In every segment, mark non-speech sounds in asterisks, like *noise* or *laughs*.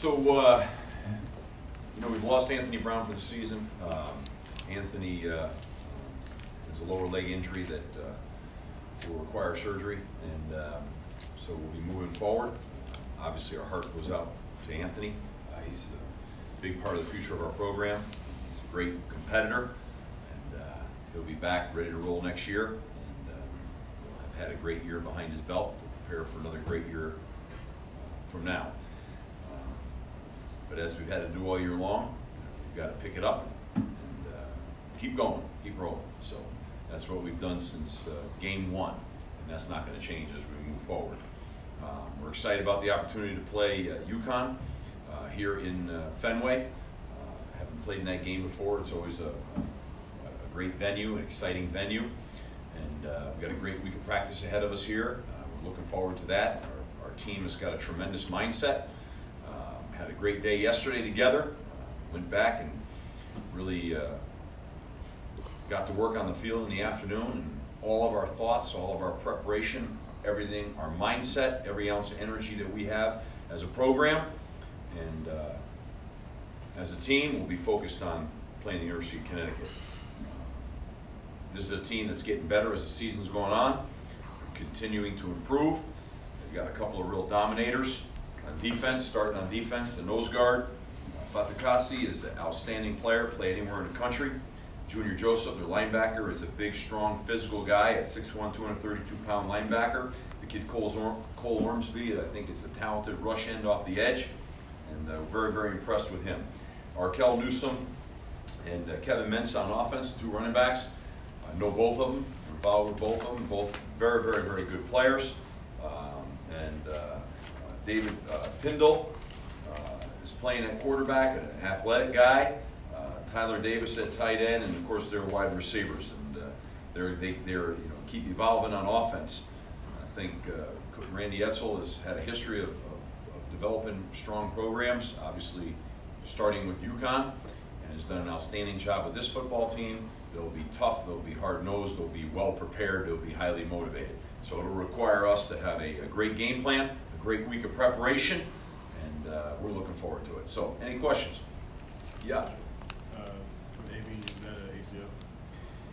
So, uh, you know, we've lost Anthony Brown for the season. Um, Anthony uh, has a lower leg injury that uh, will require surgery, and um, so we'll be moving forward. Obviously, our heart goes out to Anthony. Uh, he's a big part of the future of our program. He's a great competitor, and uh, he'll be back ready to roll next year. And uh, we'll have had a great year behind his belt to prepare for another great year from now. But as we've had to do all year long, we've got to pick it up and uh, keep going, keep rolling. So that's what we've done since uh, game one, and that's not going to change as we move forward. Um, we're excited about the opportunity to play uh, UConn uh, here in uh, Fenway. Uh, haven't played in that game before. It's always a, a great venue, an exciting venue, and uh, we've got a great week of practice ahead of us here. Uh, we're looking forward to that. Our, our team has got a tremendous mindset. A great day yesterday together. Went back and really uh, got to work on the field in the afternoon, and all of our thoughts, all of our preparation, everything, our mindset, every ounce of energy that we have as a program, and uh, as a team, we'll be focused on playing the University of Connecticut. This is a team that's getting better as the season's going on, continuing to improve. They've got a couple of real dominators on defense, starting on defense, the nose guard. Fatukasi is an outstanding player, play anywhere in the country. Junior Joseph, their linebacker, is a big, strong, physical guy at 6'1", 232 pound linebacker. The kid Cole, Cole Ormsby, I think, is a talented rush end off the edge, and uh, very, very impressed with him. Arkeel Newsome and uh, Kevin Mintz on offense, two running backs. I know both of them, involved with both of them, both very, very, very good players. David uh, Pindell uh, is playing at quarterback, an athletic guy. Uh, Tyler Davis at tight end, and of course they're wide receivers, and uh, they're they, they're you know keep evolving on offense. I think Randy Edsall has had a history of, of, of developing strong programs, obviously starting with UConn, and has done an outstanding job with this football team. They'll be tough, they'll be hard nosed, they'll be well prepared, they'll be highly motivated. So it'll require us to have a, a great game plan, great week of preparation, and uh, we're looking forward to it. So, any questions? Yeah. From AV,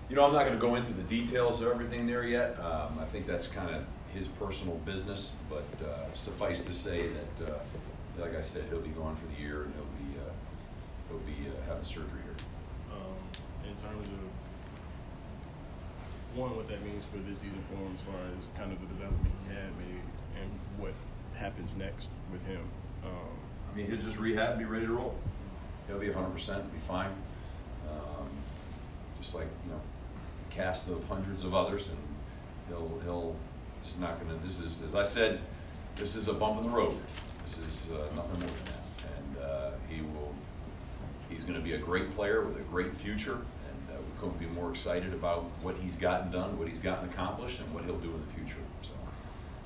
You know, I'm not going to go into the details of everything there yet. Um, I think that's kind of his personal business, but uh, suffice to say that, uh, like I said, he'll be gone for the year and he'll be uh, he'll be uh, having surgery here. Um, in terms of one, what that means for this season for him, as far as kind of the development he had made, and what happens next with him. Um, I mean, he'll just rehab and be ready to roll. He'll be 100%, be fine. Um, just like you know cast of hundreds of others, and he'll he'll. It's not going to. This is, as I said, this is a bump in the road. This is uh, nothing more than that, and uh, he will. He's going to be a great player with a great future, and uh, we couldn't be more excited about what he's gotten done, what he's gotten accomplished, and what he'll do in the future. So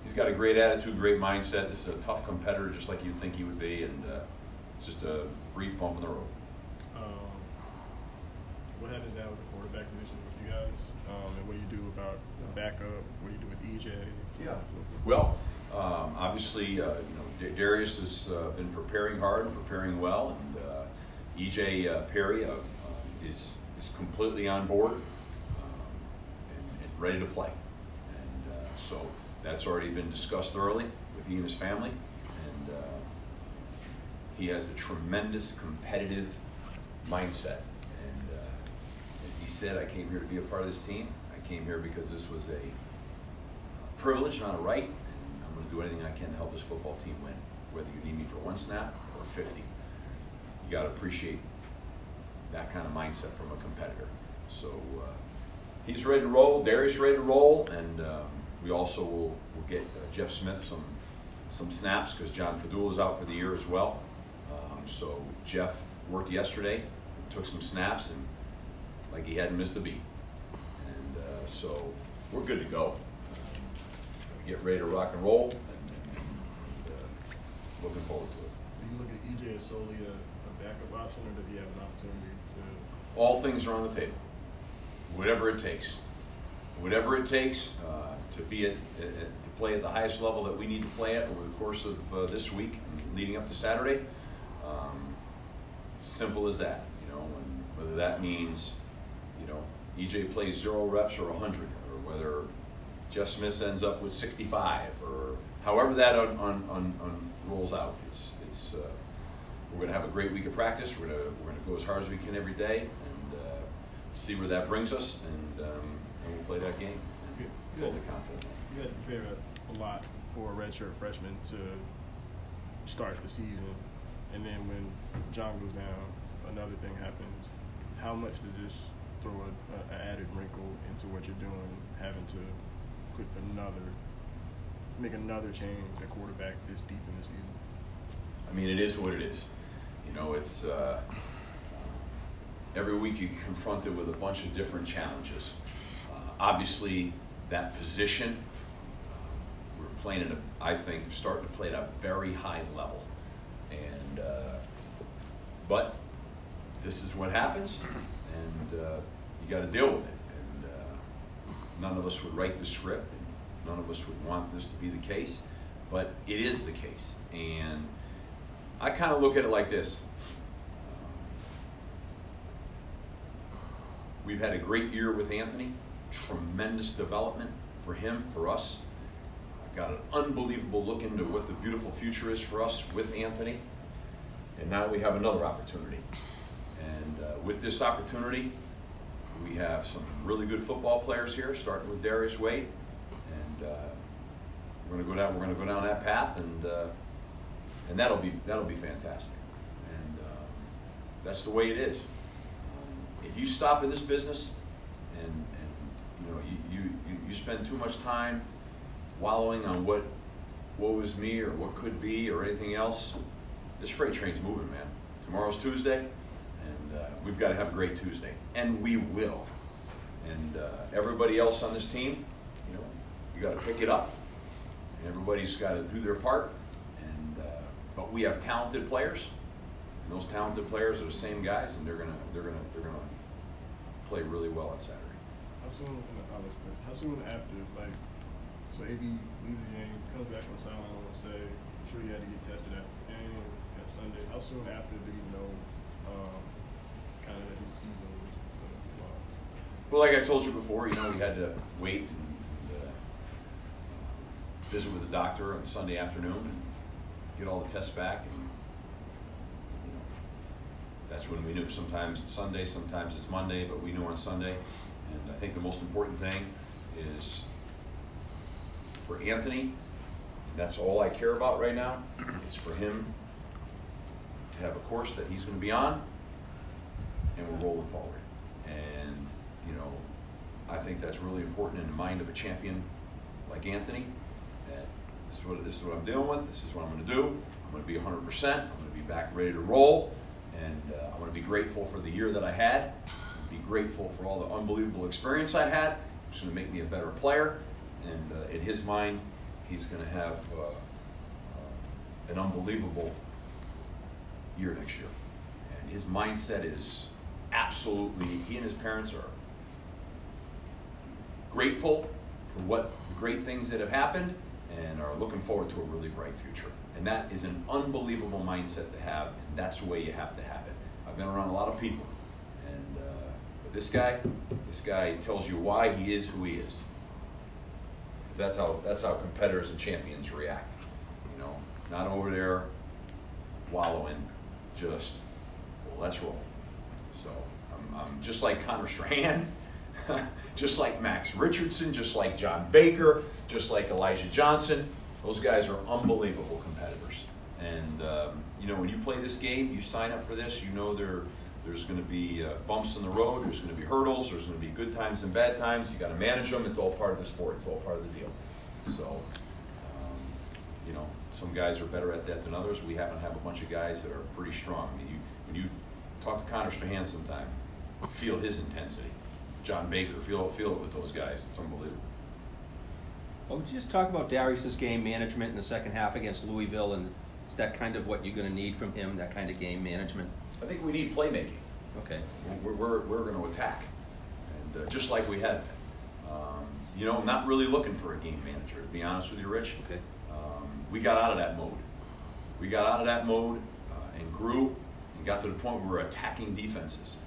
he's got a great attitude, great mindset. This is a tough competitor, just like you'd think he would be, and uh, just a brief bump in the road. um, what happens now with the quarterback position with you guys, um, and what do you do about the backup? What do you do with EJ? Yeah. on and so forth? Well, um, obviously, uh, you know, Darius has uh, been preparing hard and preparing well, and uh, EJ uh, Perry uh, uh, is is completely on board um, and, and ready to play. And uh, so that's already been discussed thoroughly with he and his family, and uh, he has a tremendous competitive mindset. And uh, as he said, I came here to be a part of this team. I came here because this was a privilege, not a right. And I'm going to do anything I can to help this football team win, whether you need me for one snap or 50. You got to appreciate that kind of mindset from a competitor. So uh, he's ready to roll. Darius ready to roll, and um, we also will, will get uh, Jeff Smith some some snaps because John Fadul is out for the year as well. Um, so Jeff worked yesterday, took some snaps, and like he hadn't missed a beat. And uh, so we're good to go. Get ready to rock and roll, and, and uh, looking forward to it. Do you look at EJ as solely a, a backup option, or does he have an opportunity to? All things are on the table, whatever it takes. Whatever it takes uh, to be at, at, to play at the highest level that we need to play at over the course of uh, this week, leading up to Saturday. Um, simple as that, you know, and whether that means, you know, EJ plays zero reps or 100, or whether Jeff Smith ends up with 65, or however that un, un, un, rolls out. It's, it's, uh, we're going to have a great week of practice. We're going to, we're to go as hard as we can every day and uh, see where that brings us, and, um, we'll play that game. Good. Good. confident. You had to prepare a, a lot for a redshirt freshman to start the season, and then when John goes down, another thing happens. How much does this throw a, a added wrinkle into what you're doing, having to put another, make another change at quarterback this deep in the season? I mean, it is what it is. You know, it's uh, every week you're confronted with a bunch of different challenges. Obviously, that position, we're playing at a, I think, starting to play at a very high level. And, uh, but this is what happens, and uh, you got to deal with it. And uh, none of us would write the script, and none of us would want this to be the case, but it is the case. And I kind of look at it like this. We've had a great year with Anthony, tremendous development for him, for us. I've Got an unbelievable look into what the beautiful future is for us with Anthony. And now we have another opportunity. And uh, with this opportunity, we have some really good football players here, starting with Darius Wade. And uh, we're going to go down. We're going to go down that path, and uh, and that'll be that'll be fantastic. And uh, that's the way it is. If you stop in this business, and you know you, you you spend too much time wallowing on what was me or what could be or anything else, this freight train's moving, man. Tomorrow's Tuesday, and uh, we've got to have a great Tuesday, and we will. And uh, everybody else on this team, you know, you got to pick it up, and everybody's got to do their part. And uh, but we have talented players, and those talented players are the same guys, and they're gonna they're gonna they're gonna play really well on Saturday. How How soon after like? So AB leaves the game, comes back on sideline. Want say, I'm sure you had to get tested after the game that Sunday. How soon after did you know, um, kind of that his season was? was? Well, like I told you before, you know, we had to wait and uh, visit with the doctor on Sunday afternoon and get all the tests back. And, you know, that's when we knew. Sometimes it's Sunday, sometimes it's Monday, but we knew on Sunday. And I think the most important thing is for Anthony, and that's all I care about right now, is for him to have a course that he's going to be on, and we're rolling forward. And, you know, I think that's really important in the mind of a champion like Anthony. That this is what this is what I'm dealing with. This is what I'm going to do. I'm going to be 100. percent I'm going to be back ready to roll, and uh, I'm going to be grateful for the year that I had. Be grateful for all the unbelievable experience I had. It's going to make me a better player. And uh, in his mind, he's going to have uh, uh, an unbelievable year next year. And his mindset is absolutely, he and his parents are grateful for what great things that have happened and are looking forward to a really bright future. And that is an unbelievable mindset to have, and that's the way you have to have it. I've been around a lot of people, this guy, this guy tells you why he is who he is. Because that's how that's how competitors and champions react. You know, not over there wallowing, just well, let's roll. So I'm, I'm just like Connor Strachan, *laughs* just like Max Richardson, just like John Baker, just like Elijah Johnson. Those guys are unbelievable competitors. And um, you know, when you play this game, you sign up for this. You know there there's going to be uh, bumps in the road. There's going to be hurdles. There's going to be good times and bad times. You got to manage them. It's all part of the sport. It's all part of the deal. So, um, you know, some guys are better at that than others. We happen to have a bunch of guys that are pretty strong. I mean, you, when you talk to Connor Strachan sometime, feel his intensity. John Baker, feel feel it with those guys. It's unbelievable. Well, would you just talk about Darius's game management in the second half against Louisville, and is that kind of what you're going to need from him? That kind of game management? I think we need playmaking. Okay. We're, we're, we're going to attack, and uh, just like we have been. Um, you know, not really looking for a game manager, to be honest with you, Rich. Okay. Um, we got out of that mode. We got out of that mode. Uh, and grew and got to the point where we're attacking defenses.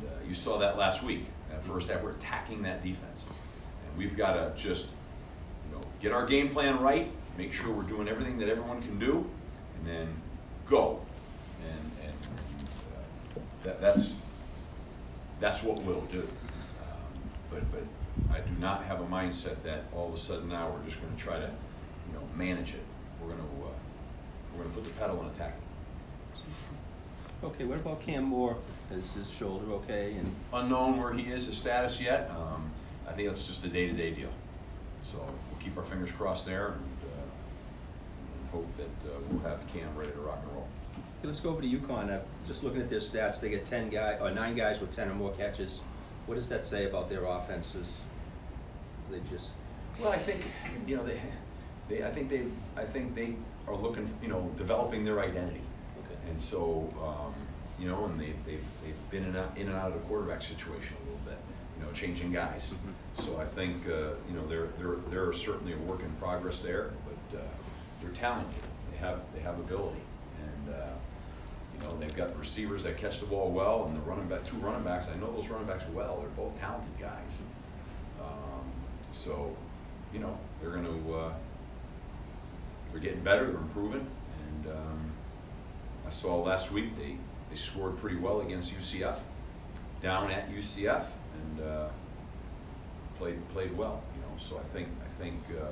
And uh, you saw that last week. That first half, we're attacking that defense. And we've got to just you know, get our game plan right, make sure we're doing everything that everyone can do, and then go. And, and that, that's, that's what we'll do. Um, but, but I do not have a mindset that all of a sudden now we're just going to try to, you know, manage it. We're going to, uh, we're going to put the pedal in attack. Okay, what about Cam Moore? Is his shoulder okay? And Unknown where he is, his status yet. Um, I think that's just a day-to-day deal. So we'll keep our fingers crossed there and, uh, and hope that uh, we'll have Cam ready to rock and roll. Okay, let's go over to UConn. Uh, just looking at their stats, they get ten guy or nine guys with ten or more catches. What does that say about their offenses? They just Well, I think you know they, they I think they I think they are looking for, you know developing their identity, okay. and so um, you know and they they've, they've been in, and out, in and out of the quarterback situation a little bit, you know, changing guys. Mhm. So I think uh, you know they're they're they're certainly a work in progress there, but uh, they're talented. They have they have ability, uh, you know they've got the receivers that catch the ball well, and the running back two running backs. I know those running backs well. They're both talented guys. Um, so, you know, they're going to, uh, they're getting better, they're improving. And um, I saw last week they, they scored pretty well against UCF, down at UCF, and uh, played, played well, you know. So I think, I think uh,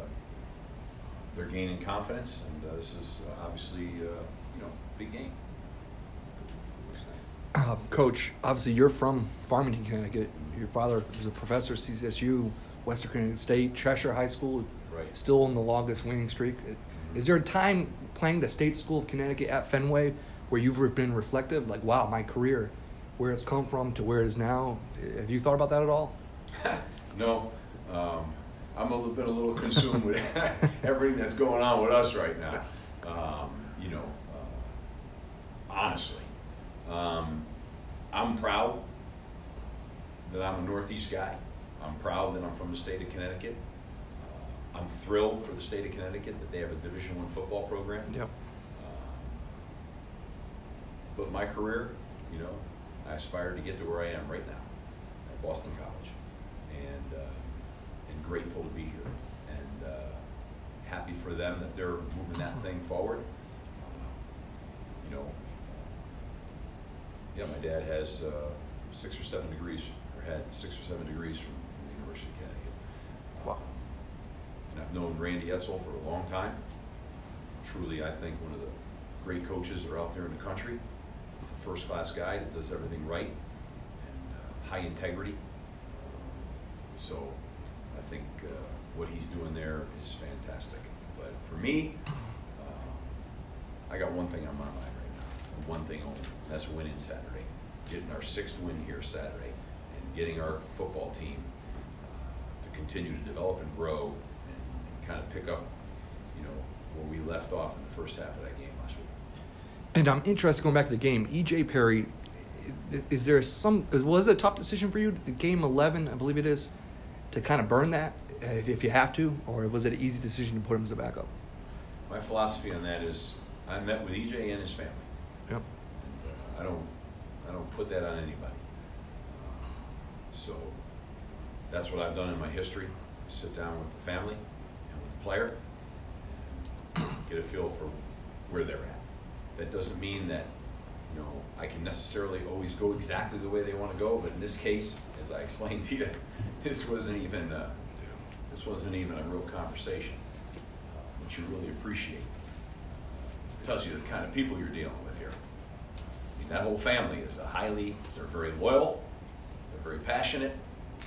they're gaining confidence, and uh, this is uh, obviously, uh, you know, big game. Uh, Coach, obviously you're from Farmington, Connecticut. Your father was a professor at CCSU, Western Connecticut State, Cheshire High School, Right. still in the longest winning streak. Is there a time playing the State School of Connecticut at Fenway where you've been reflective, like, wow, my career, where it's come from to where it is now? Have you thought about that at all? *laughs* no, um, I'm a little bit a little consumed with *laughs* everything that's going on with us right now. Um, you know, uh, honestly, um, I'm proud that I'm a Northeast guy. I'm proud that I'm from the state of Connecticut. Uh, I'm thrilled for the state of Connecticut that they have a Division One football program. Yep. Um, but my career, you know, I aspire to get to where I am right now at Boston College, and uh, and grateful to be here, and uh, happy for them that they're moving that thing forward. Uh, you know, yeah, my dad has uh, six or seven degrees, or had six or seven degrees from, from the University of Connecticut. Wow. Um, and I've known Randy Edsall for a long time. Truly, I think one of the great coaches that are out there in the country. He's a first-class guy that does everything right and uh, high integrity. So I think uh, what he's doing there is fantastic. But for me, uh, I got one thing on my mind right now, one thing only. that's winning Saturday, getting our sixth win here Saturday, and getting our football team uh, to continue to develop and grow and, and kind of pick up, you know, where we left off in the first half of that game last week. And I'm interested going back to the game. EJ Perry, is there some? Was it a tough decision for you? Game 11, I believe it is, to kind of burn that uh, if, if you have to, or was it an easy decision to put him as a backup? My philosophy on that is, I met with EJ and his family. Yep. And uh, I don't, I don't put that on anybody. Uh, so that's what I've done in my history. Sit down with the family and with the player and get a feel for where they're at. That doesn't mean that, you know, I can necessarily always go exactly the way they want to go. But in this case, as I explained to you, *laughs* this wasn't even, uh, this wasn't even a real conversation, uh, which you really appreciate tells you the kind of people you're dealing with here. I mean, that whole family is a highly, they're very loyal, they're very passionate,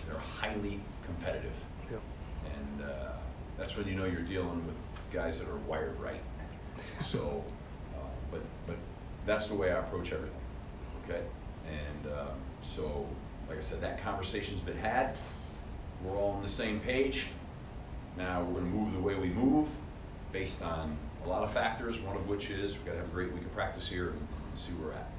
they're highly competitive. Yep. And uh, that's when you know you're dealing with guys that are wired right. So, uh, but, but that's the way I approach everything, okay? And um, so, like I said, that conversation's been had. We're all on the same page. Now we're going to move the way we move based on a lot of factors, one of which is we've got to have a great week of practice here and, and see where we're at.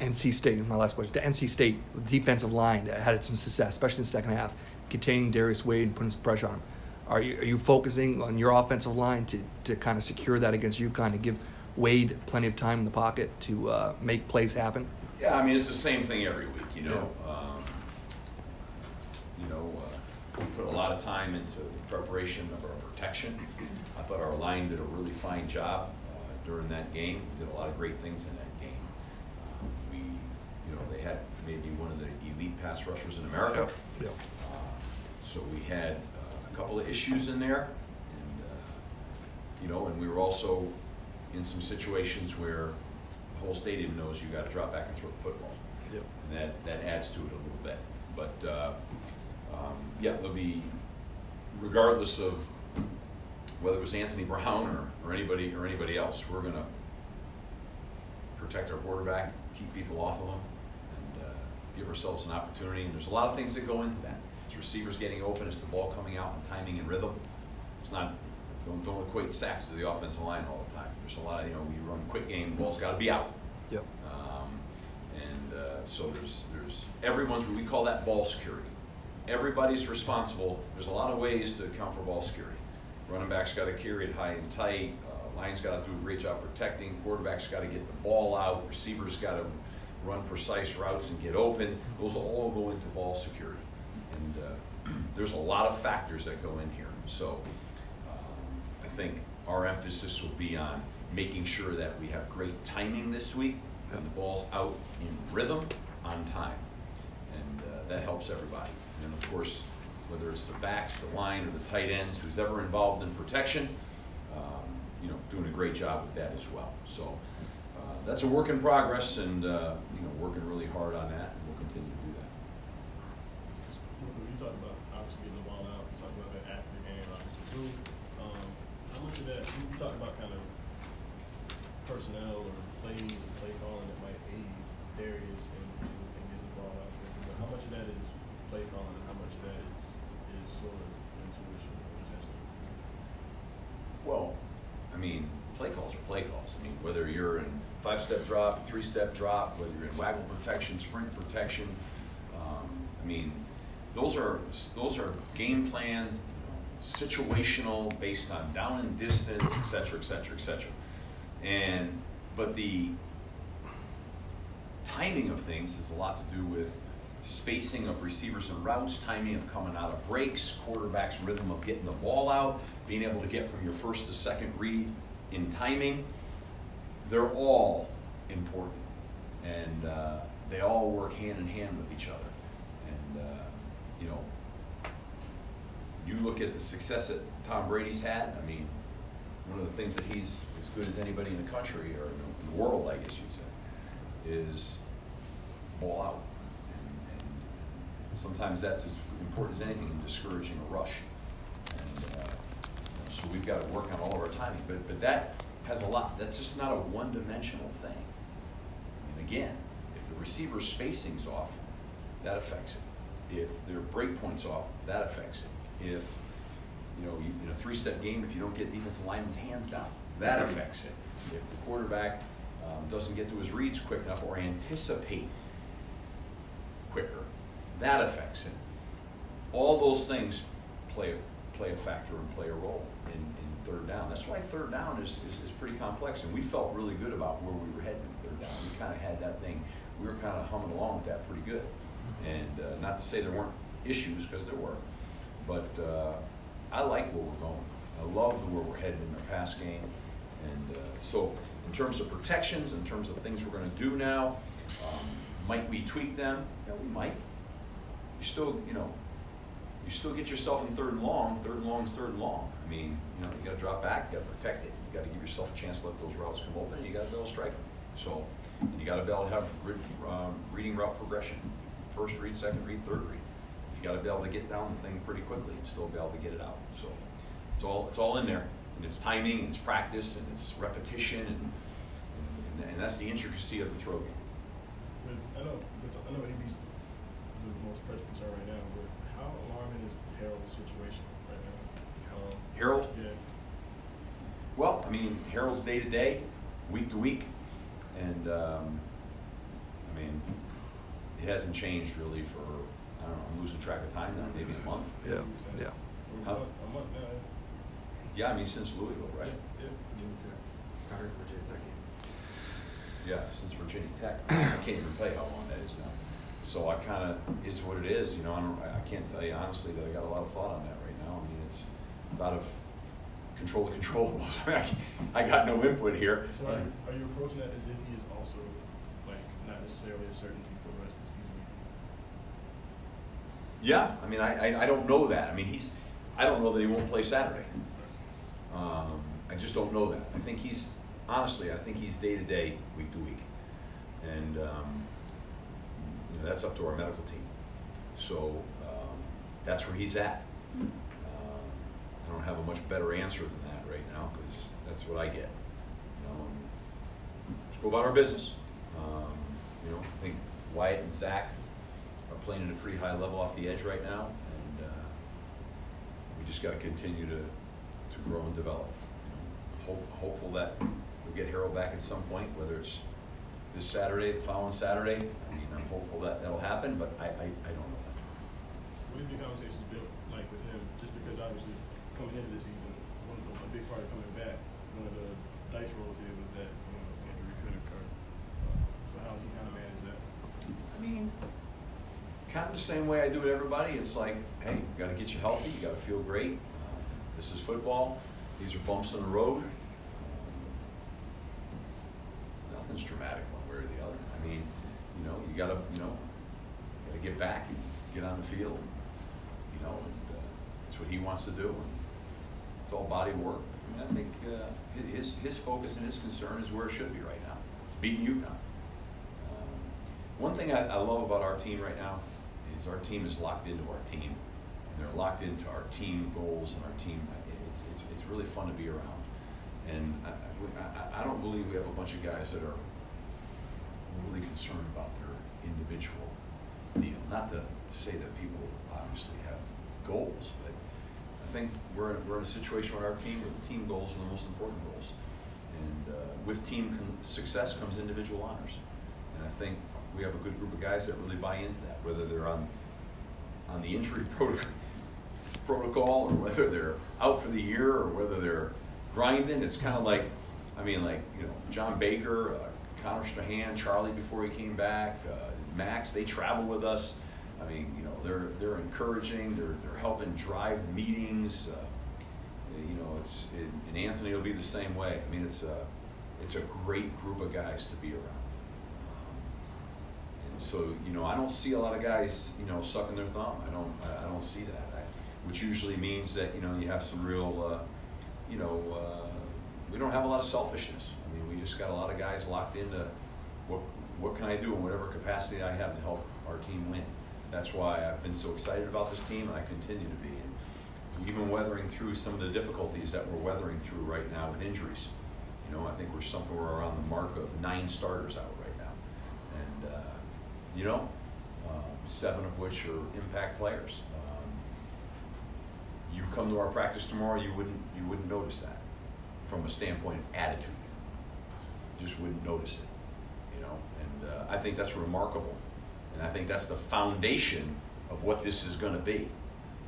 NC State, my last question. The NC State defensive line had some success, especially in the second half, containing Darius Wade and putting some pressure on him. Are you, are you focusing on your offensive line to, to kind of secure that against UConn to give Wade plenty of time in the pocket to uh, make plays happen? Yeah, I mean it's the same thing every week. You know, um, you know, uh, we put a lot of time into the preparation of our protection. I thought our line did a really fine job uh, during that game. Did a lot of great things in that game. Uh, we, you know, they had maybe one of the elite pass rushers in America. Yeah. Uh, so we had uh, a couple of issues in there, and uh, you know, and we were also in some situations where the whole stadium knows you got to drop back and throw the football, Yep. and that that adds to it a little bit. But uh, um, yeah, there'll be, regardless of whether it was Anthony Brown or, or anybody or anybody else, we're gonna protect our quarterback, keep people off of him, and uh, give ourselves an opportunity. And there's a lot of things that go into that. It's receivers getting open, it's the ball coming out and timing and rhythm. It's not don't don't equate sacks to the offensive line all the time. There's a lot of you know we run quick game, the ball's got to be out. Yep. Um, and uh, so there's there's everyone's we call that ball security. Everybody's responsible. There's a lot of ways to account for ball security. Running back's got to carry it high and tight. Uh, line's got to do a great job protecting. Quarterback's got to get the ball out. Receivers got to run precise routes and get open. Those all go into ball security. And uh, *clears throat* there's a lot of factors that go in here. So think our emphasis will be on making sure that we have great timing this week and the ball's out in rhythm on time. And uh, that helps everybody. And of course, whether it's the backs, the line, or the tight ends, who's ever involved in protection, um, you know, doing a great job with that as well. So uh, that's a work in progress, and uh, you know, working really hard on that, and we'll continue to do that. You talked about obviously getting the ball out. Talked about that after the game, obviously of that you talked about kind of personnel or plays and play calling that might aid Darius in, in, in getting the ball out there. But how much of that is play calling and how much of that is is sort of intuition or potentially? Well, I mean, play calls are play calls. I mean, whether you're in five-step drop, three-step drop, whether you're in waggle protection, sprint protection, um, I mean, those are those are game plans, situational, based on down and distance, et cetera, et cetera, et cetera. And but the timing of things has a lot to do with spacing of receivers and routes, timing of coming out of breaks, quarterback's rhythm of getting the ball out, being able to get from your first to second read in timing. They're all important, and uh, they all work hand in hand with each other. And uh, you know, you look at the success that Tom Brady's had. I mean, one of the things that he's as good as anybody in the country or in the world, I guess you'd say, is ball out. And, and sometimes that's as important as anything in discouraging a rush. And uh, so we've got to work on all of our timing. But, but that has a lot, that's just not a one dimensional thing. And again, if the receiver's spacing's off, that affects it. If their break point's off, that affects it. If you know, you, in a three-step game, if you don't get defensive lineman's hands down, that affects it. If the quarterback um, doesn't get to his reads quick enough or anticipate quicker, that affects it. All those things play play a factor and play a role in, in third down. That's why third down is, is, is pretty complex, and we felt really good about where we were heading in third down. We kind of had that thing, we were kind of humming along with that pretty good. And uh, not to say there weren't issues, because there were, but uh, I like where we're going. I love where we're headed in the pass game. And uh, so, in terms of protections, in terms of things we're going to do now, um, might we tweak them? Yeah, we might. You still, you know, you still get yourself in third and long. Third and long is third and long. I mean, you know, you got to drop back, you got to protect it, you got to give yourself a chance to let those routes come open, and you got to be able to strike them. So, and you got to be able to have um, reading route progression. First read, second read, third read. Got to be able to get down the thing pretty quickly and still be able to get it out. So, it's all it's all in there, and it's timing, and it's practice, and it's repetition, and and, and that's the intricacy of the throw game. I know, but I know AB's the most pressing concern right now. But how alarming is Harold's situation right now? Um, Harold, yeah. Well, I mean, Harold's day to day, week to week, and um, I mean, it hasn't changed really for I don't know. I'm losing track of time now. Maybe a month. Yeah, yeah. A How- a month now. Yeah, I mean since Louisville, right? Yeah. Virginia Tech yeah, since Virginia Tech. I can't even tell you how long that is now. So I kind of is what it is. You know, I, don't, I can't tell you honestly that I got a lot of thought on that right now. I mean, it's it's out of control the controllables. *laughs* I, mean, I, I got no input here. So are you, are you approaching that as if he is also like not necessarily a certainty for the rest of the season? Yeah, I mean, I, I, I don't know that. I mean, he's, I don't know that he won't play Saturday. Um, I just don't know that. I think he's, honestly, I think he's day to day, week to week, and um, you know that's up to our medical team. So um, that's where he's at. Um, I don't have a much better answer than that right now because that's what I get. Let's go about our business. Um, you know, I think Wyatt and Zach playing at a pretty high level off the edge right now, and uh, we just got to continue to to grow and develop. You know, hope, hopeful that we get Harold back at some point, whether it's this Saturday, the following Saturday. I mean, I'm hopeful that that'll happen, but I, I, I don't know. What have your conversations been like with him? Just because obviously coming into the season, one of the, a big part of coming back, one of the dice rolls here was that you know, injury could occur. So how does he kind of manage that? I mean, kind of the same way I do with everybody. It's like, hey, you got to get you healthy. You got to feel great. This is football. These are bumps in the road. Nothing's dramatic one way or the other. I mean, you know, you got to, you know, got to get back and get on the field. You know, and uh, that's what he wants to do. And it's all body work. I mean, I think uh, his his focus and his concern is where it should be right now, beating UConn. Um, one thing I, I love about our team right now is our team is locked into our team, and they're locked into our team goals and our team. It's it's, it's really fun to be around, and I, I, I don't believe we have a bunch of guys that are really concerned about their individual deal. Not to say that people obviously have goals, but I think we're in, we're in a situation where our team, with the team goals are the most important goals. And uh, with team success comes individual honors. And I think we have a good group of guys that really buy into that, whether they're on on the injury *laughs* protocol, protocol or whether they're out for the year or whether they're grinding. It's kind of like, I mean, like, you know, John Baker, uh, Connor Strachan, Charlie before he came back, uh, Max, they travel with us. I mean, you know, they're they're encouraging, they're they're helping drive meetings. Uh, you know, it's it, and Anthony will be the same way. I mean, it's a it's a great group of guys to be around. So, you know, I don't see a lot of guys, you know, sucking their thumb. I don't I don't see that. I, which usually means that you know you have some real, uh, you know, uh, we don't have a lot of selfishness. I mean, we just got a lot of guys locked into what what can I do in whatever capacity I have to help our team win. That's why I've been so excited about this team, and I continue to be. And even weathering through some of the difficulties that we're weathering through right now with injuries. You know, I think we're somewhere around the mark of nine starters out right now, and uh, you know, um, seven of which are impact players. Um, you come to our practice tomorrow, you wouldn't you wouldn't notice that from a standpoint of attitude. You just wouldn't notice it, you know. And uh, I think that's remarkable, and I think that's the foundation of what this is going to be,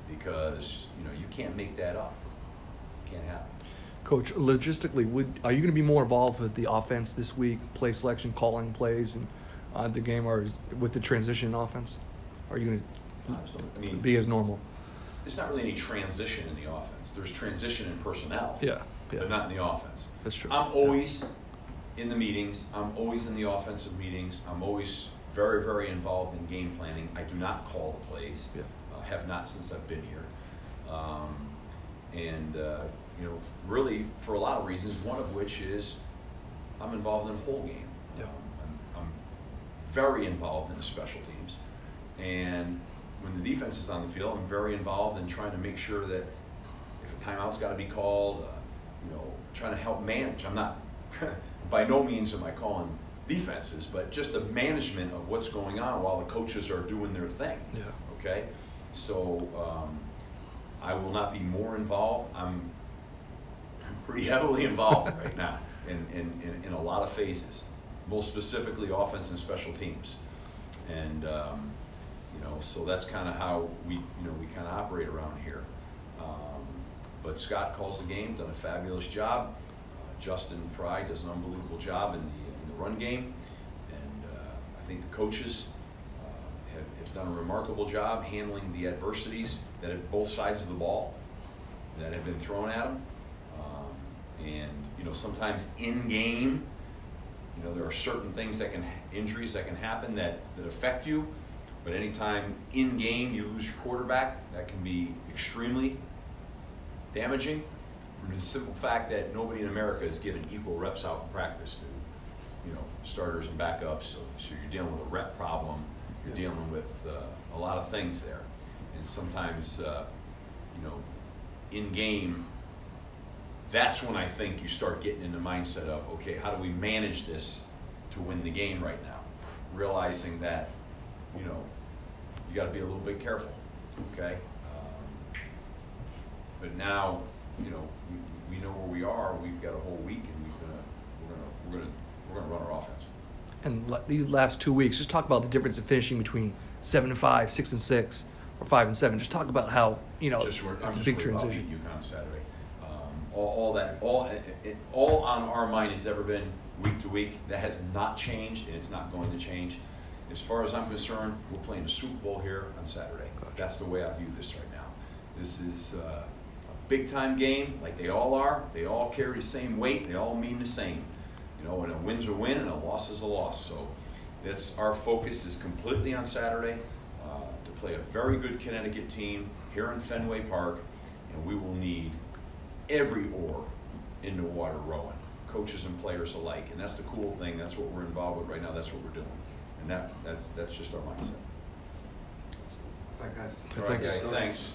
because you know you can't make that up. It can't happen. Coach, logistically, would are you going to be more involved with the offense this week, play selection, calling plays, and uh, the game, or is, with the transition offense? Are you going I just don't- I to mean, be as normal? there's not really any transition in the offense. There's transition in personnel. Yeah, yeah. But not in the offense. That's true. I'm always in the meetings. I'm always in the offensive meetings. I'm always very, very involved in game planning. I do not call the plays. Yeah. Uh, have not since I've been here. Um, and, uh, you know, really for a lot of reasons, one of which is I'm involved in whole game. Yeah. Um, I'm, I'm very involved in the special teams. And when the defense is on the field, I'm very involved in trying to make sure that if a timeout's got to be called, uh, you know, trying to help manage. I'm not, *laughs* by no means am I calling defenses, but just the management of what's going on while the coaches are doing their thing. Yeah. Okay? So um, I will not be more involved. I'm pretty *laughs* heavily involved right now in, in, in, in a lot of phases, most specifically offense and special teams. And, um, you know, so that's kind of how we, you know, we kind of operate around here. Um, but Scott calls the game, done a fabulous job. Uh, Justin Frye does an unbelievable job in the, in the run game. And uh, I think the coaches uh, have, have done a remarkable job handling the adversities that have both sides of the ball that have been thrown at them. Um, and you know, sometimes in game, you know, there are certain things that can injuries that can happen that that affect you. But anytime in game you lose your quarterback, that can be extremely damaging. From the simple fact that nobody in America is given equal reps out in practice to, you know, starters and backups. So, so you're dealing with a rep problem. You're Yeah. dealing with uh, a lot of things there, and sometimes, uh, you know, in game, that's when I think you start getting in the mindset of, okay, how do we manage this to win the game right now? Realizing that, you know, you got to be a little bit careful, okay? Um, but now, you know, we, we know where we are. We've got a whole week, and we're gonna we're gonna we're gonna we're gonna run our offense. And le- these last two weeks, just talk about the difference in finishing between seven and five, six and six, or five and seven. Just talk about how you know just, it's a big transition. UConn Saturday. All, all that, all, it, it, all on our mind has ever been week to week. That has not changed, and it's not going to change. As far as I'm concerned, we're playing the Super Bowl here on Saturday. Gotcha. That's the way I view this right now. This is uh, a big time game, like they all are. They all carry the same weight. They all mean the same. You know, and a win's a win, and a loss is a loss. So that's our focus is completely on Saturday uh, to play a very good Connecticut team here in Fenway Park, and we will need every oar in the water rowing, coaches and players alike. And that's the cool thing. That's what we're involved with right now. That's what we're doing, and that that's that's just our mindset. What's that, guys? All right, Thanks. guys. Thanks.